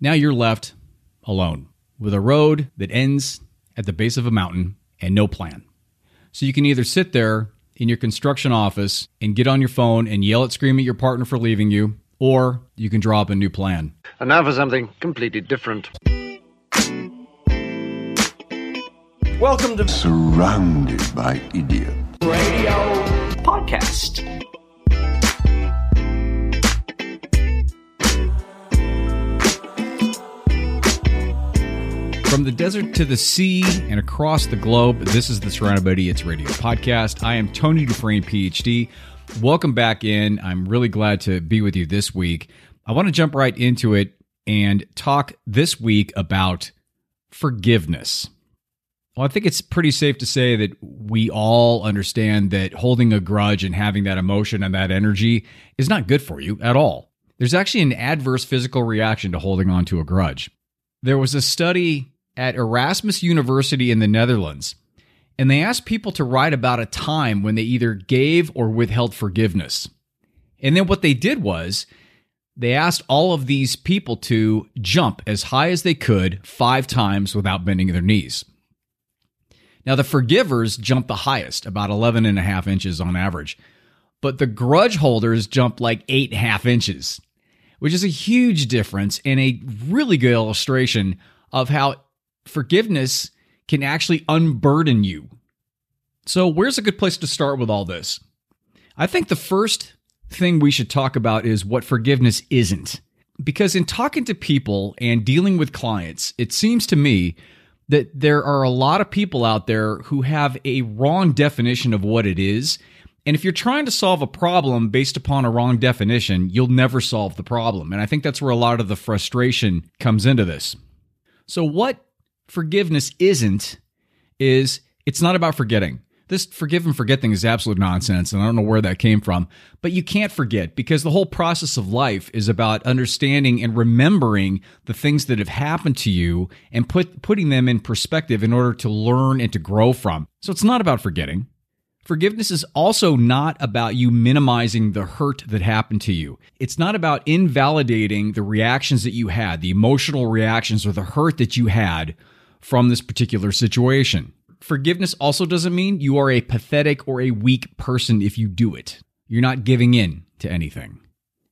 Now you're left alone with a road that ends at the base of a mountain and no plan. So you can either sit there in your construction office and get on your phone and yell at scream at your partner for leaving you, or you can draw up a new plan. And now for something completely different. Welcome to surrounded by idiots. Radio Podcast. From the desert to the sea and across the globe, this is the Surrounded by Idiots Radio podcast. I am Tony Dufresne, PhD. Welcome back in. I'm really glad to be with you this week. I want to jump right into it and talk this week about forgiveness. Well, I think it's pretty safe to say that we all understand that holding a grudge and having that emotion and that energy is not good for you at all. There's actually an adverse physical reaction to holding on to a grudge. There was a study at Erasmus University in the Netherlands, and they asked people to write about a time when they either gave or withheld forgiveness. And then what they did was they asked all of these people to jump as high as they could five times without bending their knees. Now, the forgivers jumped the highest, about 11 and a half inches on average, but the grudge holders jumped like eight and a half inches, which is a huge difference and a really good illustration of how forgiveness can actually unburden you. So, where's a good place to start with all this? I think the first thing we should talk about is what forgiveness isn't. Because in talking to people and dealing with clients, it seems to me that there are a lot of people out there who have a wrong definition of what it is. And if you're trying to solve a problem based upon a wrong definition, you'll never solve the problem. And I think that's where a lot of the frustration comes into this. So, what forgiveness isn't is it's not about forgetting. This forgive and forget thing is absolute nonsense, and I don't know where that came from. But you can't forget because the whole process of life is about understanding and remembering the things that have happened to you and put putting them in perspective in order to learn and to grow from. So it's not about forgetting. Forgiveness is also not about you minimizing the hurt that happened to you. It's not about invalidating the reactions that you had, the emotional reactions or the hurt that you had from this particular situation. Forgiveness also doesn't mean you are a pathetic or a weak person if you do it. You're not giving in to anything.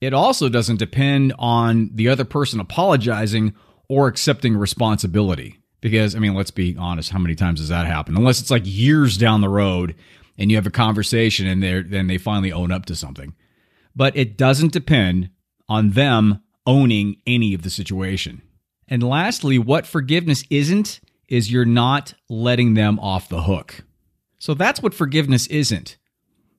It also doesn't depend on the other person apologizing or accepting responsibility. Because, I mean, let's be honest, how many times does that happen? Unless it's like years down the road and you have a conversation and they then they finally own up to something. But it doesn't depend on them owning any of the situation. And lastly, what forgiveness isn't is you're not letting them off the hook. So that's what forgiveness isn't.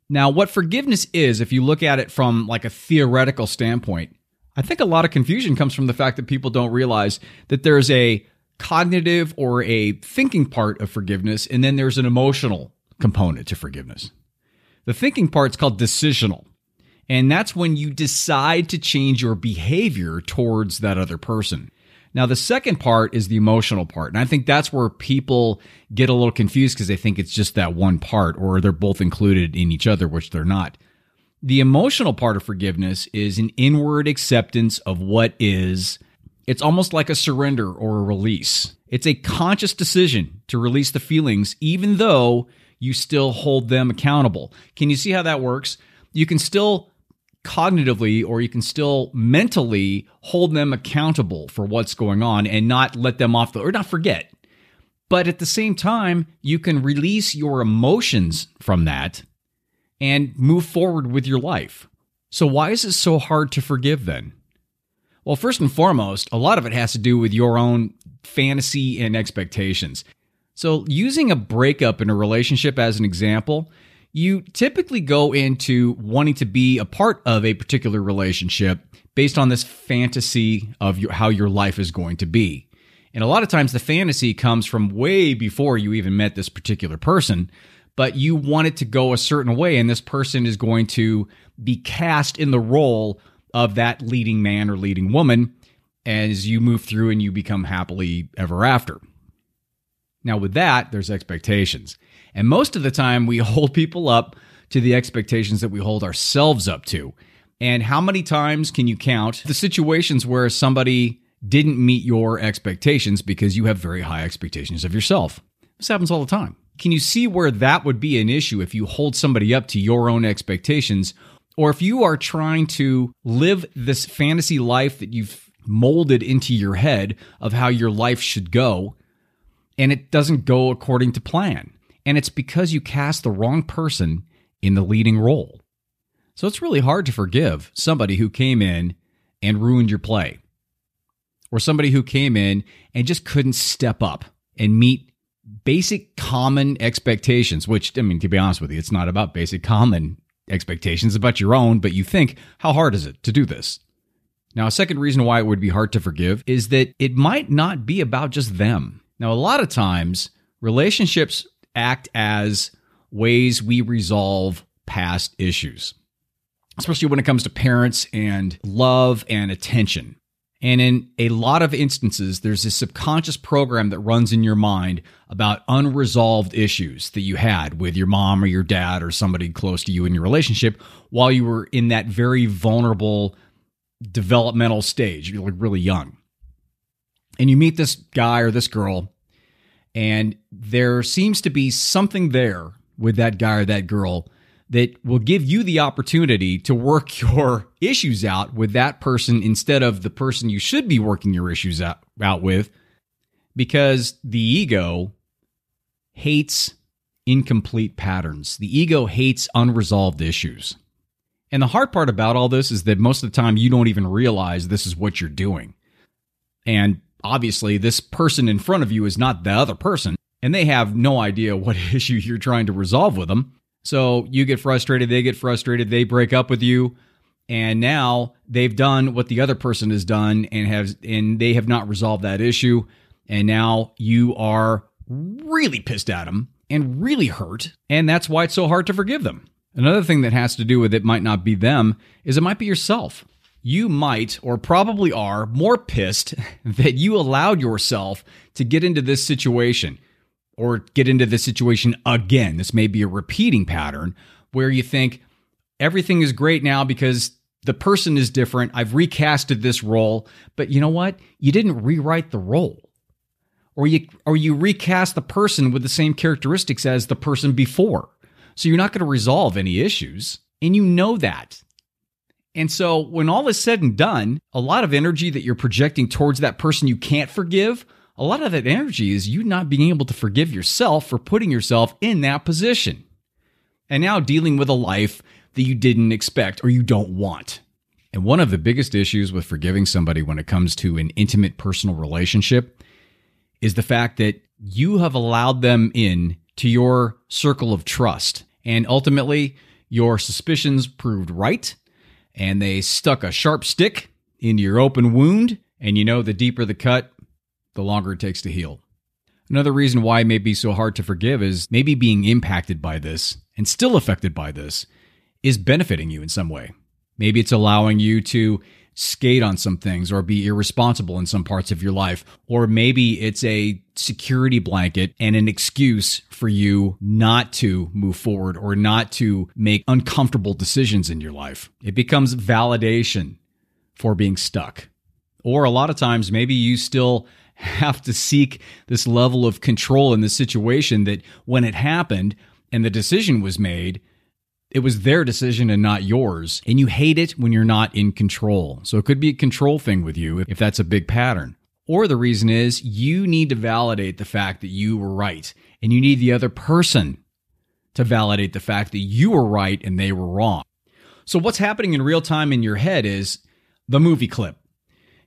Now, what forgiveness is, if you look at it from like a theoretical standpoint, I think a lot of confusion comes from the fact that people don't realize that there's a cognitive or a thinking part of forgiveness, and then there's an emotional component to forgiveness. The thinking part's called decisional. And that's when you decide to change your behavior towards that other person. Now, the second part is the emotional part. And I think that's where people get a little confused because they think it's just that one part or they're both included in each other, which they're not. The emotional part of forgiveness is an inward acceptance of what is. It's almost like a surrender or a release. It's a conscious decision to release the feelings, even though you still hold them accountable. Can you see how that works? You can still cognitively or you can still mentally hold them accountable for what's going on and not let them off the or not forget. But at the same time, you can release your emotions from that and move forward with your life. So, why is it so hard to forgive then? Well, first and foremost, a lot of it has to do with your own fantasy and expectations. So, using a breakup in a relationship as an example, you typically go into wanting to be a part of a particular relationship based on this fantasy of your, how your life is going to be. And a lot of times the fantasy comes from way before you even met this particular person, but you want it to go a certain way, and this person is going to be cast in the role of that leading man or leading woman as you move through and you become happily ever after. Now, with that, there's expectations. And most of the time, we hold people up to the expectations that we hold ourselves up to. And how many times can you count the situations where somebody didn't meet your expectations because you have very high expectations of yourself. This happens all the time. Can you see where that would be an issue if you hold somebody up to your own expectations? Or if you are trying to live this fantasy life that you've molded into your head of how your life should go, and it doesn't go according to plan. And it's because you cast the wrong person in the leading role. So it's really hard to forgive somebody who came in and ruined your play, or somebody who came in and just couldn't step up and meet basic common expectations, which, I mean, to be honest with you, it's not about basic common expectations, it's about your own, but you think, how hard is it to do this? Now, a second reason why it would be hard to forgive is that it might not be about just them. Now, a lot of times, relationships act as ways we resolve past issues, especially when it comes to parents and love and attention. And in a lot of instances, there's this subconscious program that runs in your mind about unresolved issues that you had with your mom or your dad or somebody close to you in your relationship while you were in that very vulnerable developmental stage. You're like really young. And you meet this guy or this girl, and there seems to be something there with that guy or that girl that will give you the opportunity to work your issues out with that person instead of the person you should be working your issues out, out with because the ego hates incomplete patterns. The ego hates unresolved issues. And the hard part about all this is that most of the time you don't even realize this is what you're doing. And obviously, this person in front of you is not the other person, and they have no idea what issue you're trying to resolve with them. So you get frustrated, they get frustrated, they break up with you, and now they've done what the other person has done and have and they have not resolved that issue, and now you are really pissed at them and really hurt, and that's why it's so hard to forgive them. Another thing that has to do with it might not be them is it might be yourself. You might or probably are more pissed that you allowed yourself to get into this situation or get into this situation again. This may be a repeating pattern where you think everything is great now because the person is different. I've recasted this role, but you know what? You didn't rewrite the role. Or you or you recast the person with the same characteristics as the person before. So you're not going to resolve any issues, and you know that. And so when all is said and done, a lot of energy that you're projecting towards that person you can't forgive a lot of that energy is you not being able to forgive yourself for putting yourself in that position. And now dealing with a life that you didn't expect or you don't want. And one of the biggest issues with forgiving somebody when it comes to an intimate personal relationship is the fact that you have allowed them in to your circle of trust. And ultimately, your suspicions proved right, and they stuck a sharp stick into your open wound. And you know, the deeper the cut, the longer it takes to heal. Another reason why it may be so hard to forgive is maybe being impacted by this and still affected by this is benefiting you in some way. Maybe it's allowing you to skate on some things or be irresponsible in some parts of your life. Or maybe it's a security blanket and an excuse for you not to move forward or not to make uncomfortable decisions in your life. It becomes validation for being stuck. Or a lot of times, maybe you still have to seek this level of control in the situation that when it happened and the decision was made, it was their decision and not yours. And you hate it when you're not in control. So it could be a control thing with you if that's a big pattern. Or the reason is you need to validate the fact that you were right and you need the other person to validate the fact that you were right and they were wrong. So what's happening in real time in your head is the movie clip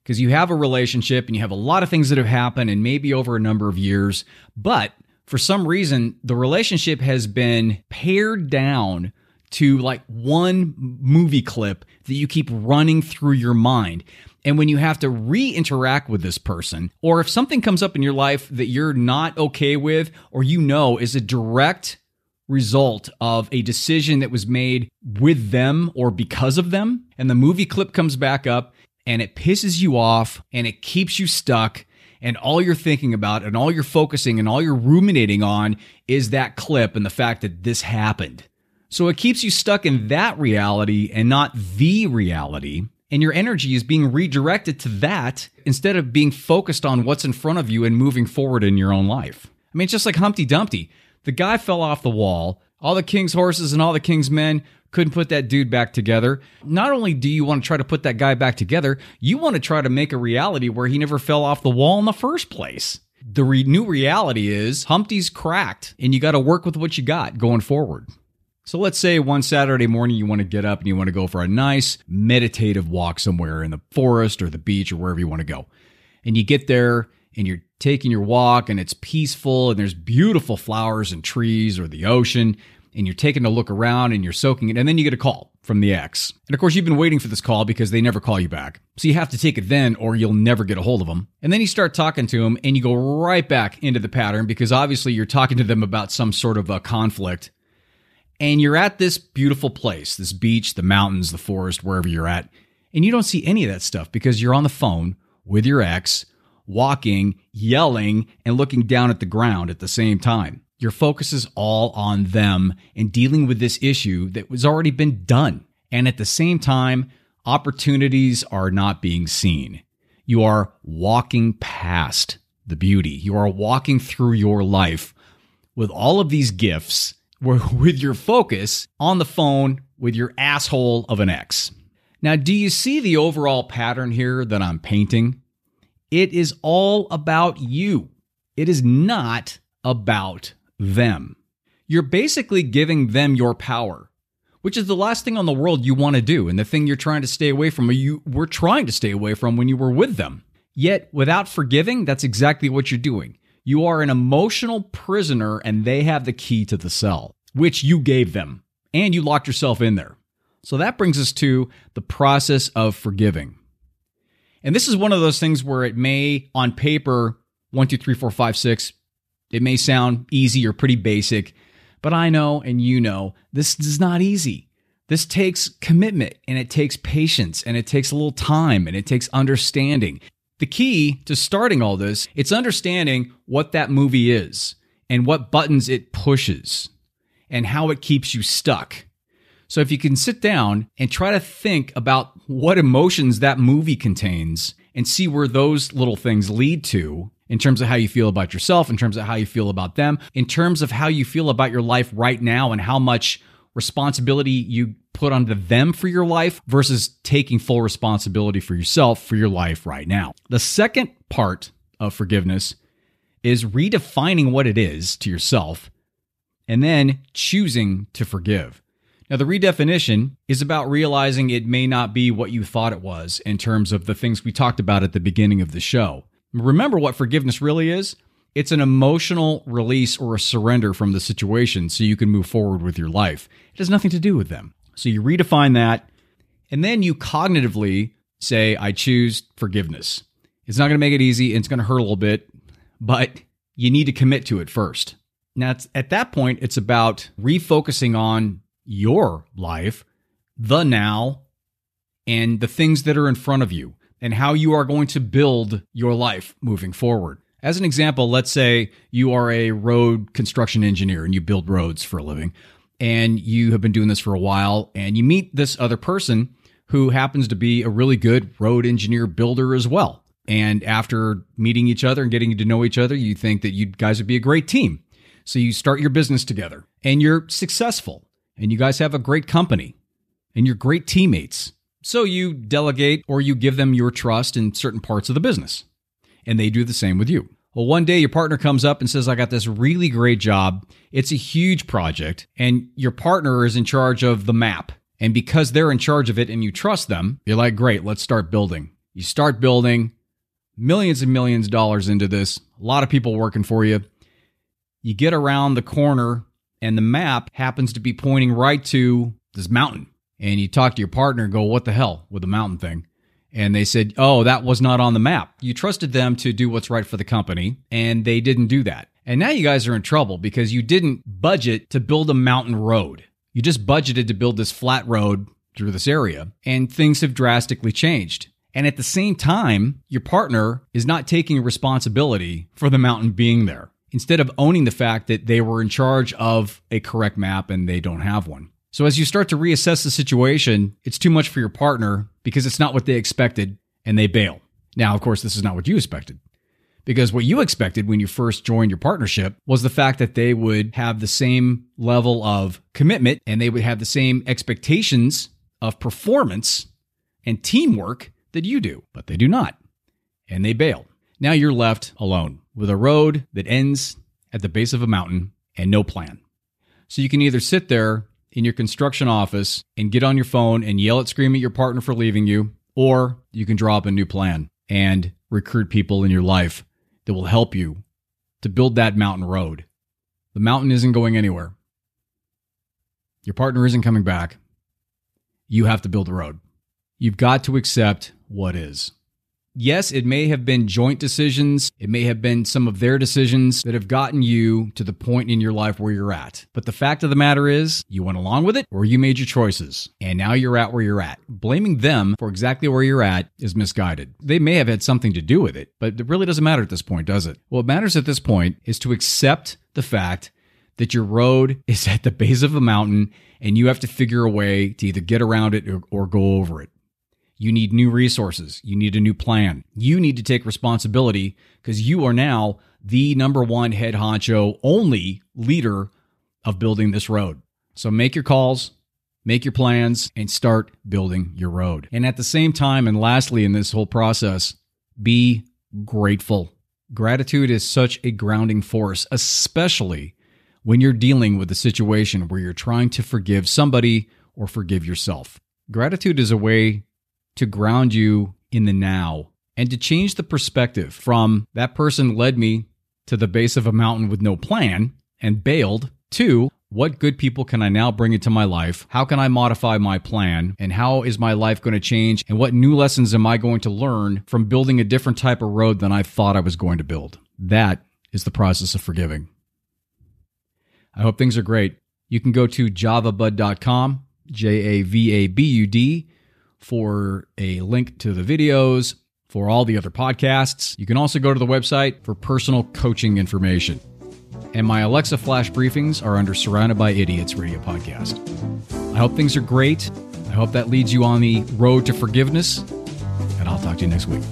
because you have a relationship and you have a lot of things that have happened and maybe over a number of years, but for some reason, the relationship has been pared down to like one movie clip that you keep running through your mind. And when you have to re interact with this person, or if something comes up in your life that you're not okay with, or you know is a direct result of a decision that was made with them or because of them, and the movie clip comes back up, and it pisses you off and it keeps you stuck and all you're thinking about and all you're focusing and all you're ruminating on is that clip and the fact that this happened. So it keeps you stuck in that reality and not the reality. And your energy is being redirected to that instead of being focused on what's in front of you and moving forward in your own life. I mean, it's just like Humpty Dumpty. The guy fell off the wall. All the king's horses and all the king's men couldn't put that dude back together. Not only do you want to try to put that guy back together, you want to try to make a reality where he never fell off the wall in the first place. The re- new reality is Humpty's cracked, and you got to work with what you got going forward. So let's say one Saturday morning you want to get up and you want to go for a nice meditative walk somewhere in the forest or the beach or wherever you want to go. And you get there and you're taking your walk and it's peaceful and there's beautiful flowers and trees or the ocean and you're taking a look around and you're soaking it and then you get a call from the ex. And of course you've been waiting for this call because they never call you back. So you have to take it then or you'll never get a hold of them. And then you start talking to them and you go right back into the pattern because obviously you're talking to them about some sort of a conflict and you're at this beautiful place, this beach, the mountains, the forest, wherever you're at, and you don't see any of that stuff because you're on the phone with your ex, walking, yelling, and looking down at the ground at the same time. Your focus is all on them and dealing with this issue that was already been done. And at the same time, opportunities are not being seen. You are walking past the beauty. You are walking through your life with all of these gifts with your focus on the phone with your asshole of an ex. Now, do you see the overall pattern here that I'm painting? It is all about you. It is not about them. You're basically giving them your power, which is the last thing on the world you want to do and the thing you're trying to stay away from or you were trying to stay away from when you were with them. Yet, without forgiving, that's exactly what you're doing. You are an emotional prisoner and they have the key to the cell, which you gave them, and you locked yourself in there. So that brings us to the process of forgiving. And this is one of those things where it may, on paper, one, two, three, four, five, six, it may sound easy or pretty basic, but I know and you know this is not easy. This takes commitment and it takes patience and it takes a little time and it takes understanding. The key to starting all this, it's understanding what that movie is and what buttons it pushes and how it keeps you stuck. So if you can sit down and try to think about what emotions that movie contains and see where those little things lead to in terms of how you feel about yourself, in terms of how you feel about them, in terms of how you feel about your life right now and how much responsibility you put onto them for your life versus taking full responsibility for yourself for your life right now. The second part of forgiveness is redefining what it is to yourself and then choosing to forgive. Now, the redefinition is about realizing it may not be what you thought it was in terms of the things we talked about at the beginning of the show. Remember what forgiveness really is? It's an emotional release or a surrender from the situation so you can move forward with your life. It has nothing to do with them. So you redefine that, and then you cognitively say, I choose forgiveness. It's not going to make it easy, it's going to hurt a little bit, but you need to commit to it first. Now, at that point, it's about refocusing on your life, the now, and the things that are in front of you, and how you are going to build your life moving forward. As an example, let's say you are a road construction engineer and you build roads for a living, and you have been doing this for a while, and you meet this other person who happens to be a really good road engineer builder as well. And after meeting each other and getting to know each other, you think that you guys would be a great team. So you start your business together and you're successful and you guys have a great company and you're great teammates. So you delegate or you give them your trust in certain parts of the business and they do the same with you. Well, one day your partner comes up and says, I got this really great job. It's a huge project, and your partner is in charge of the map. And because they're in charge of it and you trust them, you're like, great, let's start building. You start building, millions and millions of dollars into this, a lot of people working for you. You get around the corner, and the map happens to be pointing right to this mountain. And you talk to your partner and go, What the hell with the mountain thing? and they said, "Oh, that was not on the map." You trusted them to do what's right for the company, and they didn't do that. And now you guys are in trouble because you didn't budget to build a mountain road. You just budgeted to build this flat road through this area, and things have drastically changed. And at the same time, your partner is not taking responsibility for the mountain being there. Instead of owning the fact that they were in charge of a correct map and they don't have one. So as you start to reassess the situation, it's too much for your partner because it's not what they expected and they bail. Now, of course, this is not what you expected. Because what you expected when you first joined your partnership was the fact that they would have the same level of commitment and they would have the same expectations of performance and teamwork that you do, but they do not. And they bail. Now you're left alone with a road that ends at the base of a mountain and no plan. So you can either sit there in your construction office and get on your phone and yell at scream at your partner for leaving you, or you can draw up a new plan and recruit people in your life that will help you to build that mountain road. The mountain isn't going anywhere. Your partner isn't coming back. You have to build the road. You've got to accept what is. Yes, it may have been joint decisions. It may have been some of their decisions that have gotten you to the point in your life where you're at. But the fact of the matter is, you went along with it or you made your choices. And now you're at where you're at. Blaming them for exactly where you're at is misguided. They may have had something to do with it, but it really doesn't matter at this point, does it? What matters at this point is to accept the fact that your road is at the base of a mountain and you have to figure a way to either get around it or, or go over it. You need new resources. You need a new plan. You need to take responsibility because you are now the number one head honcho, only leader of building this road. So make your calls, make your plans, and start building your road. And at the same time, and lastly, in this whole process, be grateful. Gratitude is such a grounding force, especially when you're dealing with a situation where you're trying to forgive somebody or forgive yourself. Gratitude is a way to ground you in the now and to change the perspective from that person led me to the base of a mountain with no plan and bailed to what good people can I now bring into my life? How can I modify my plan? And how is my life going to change? And what new lessons am I going to learn from building a different type of road than I thought I was going to build? That is the process of forgiving. I hope things are great. You can go to javabud.com, J A V A B U D for a link to the videos, for all the other podcasts. You can also go to the website for personal coaching information. And my Alexa Flash briefings are under Surrounded by Idiots Radio Podcast. I hope things are great. I hope that leads you on the road to forgiveness. And I'll talk to you next week.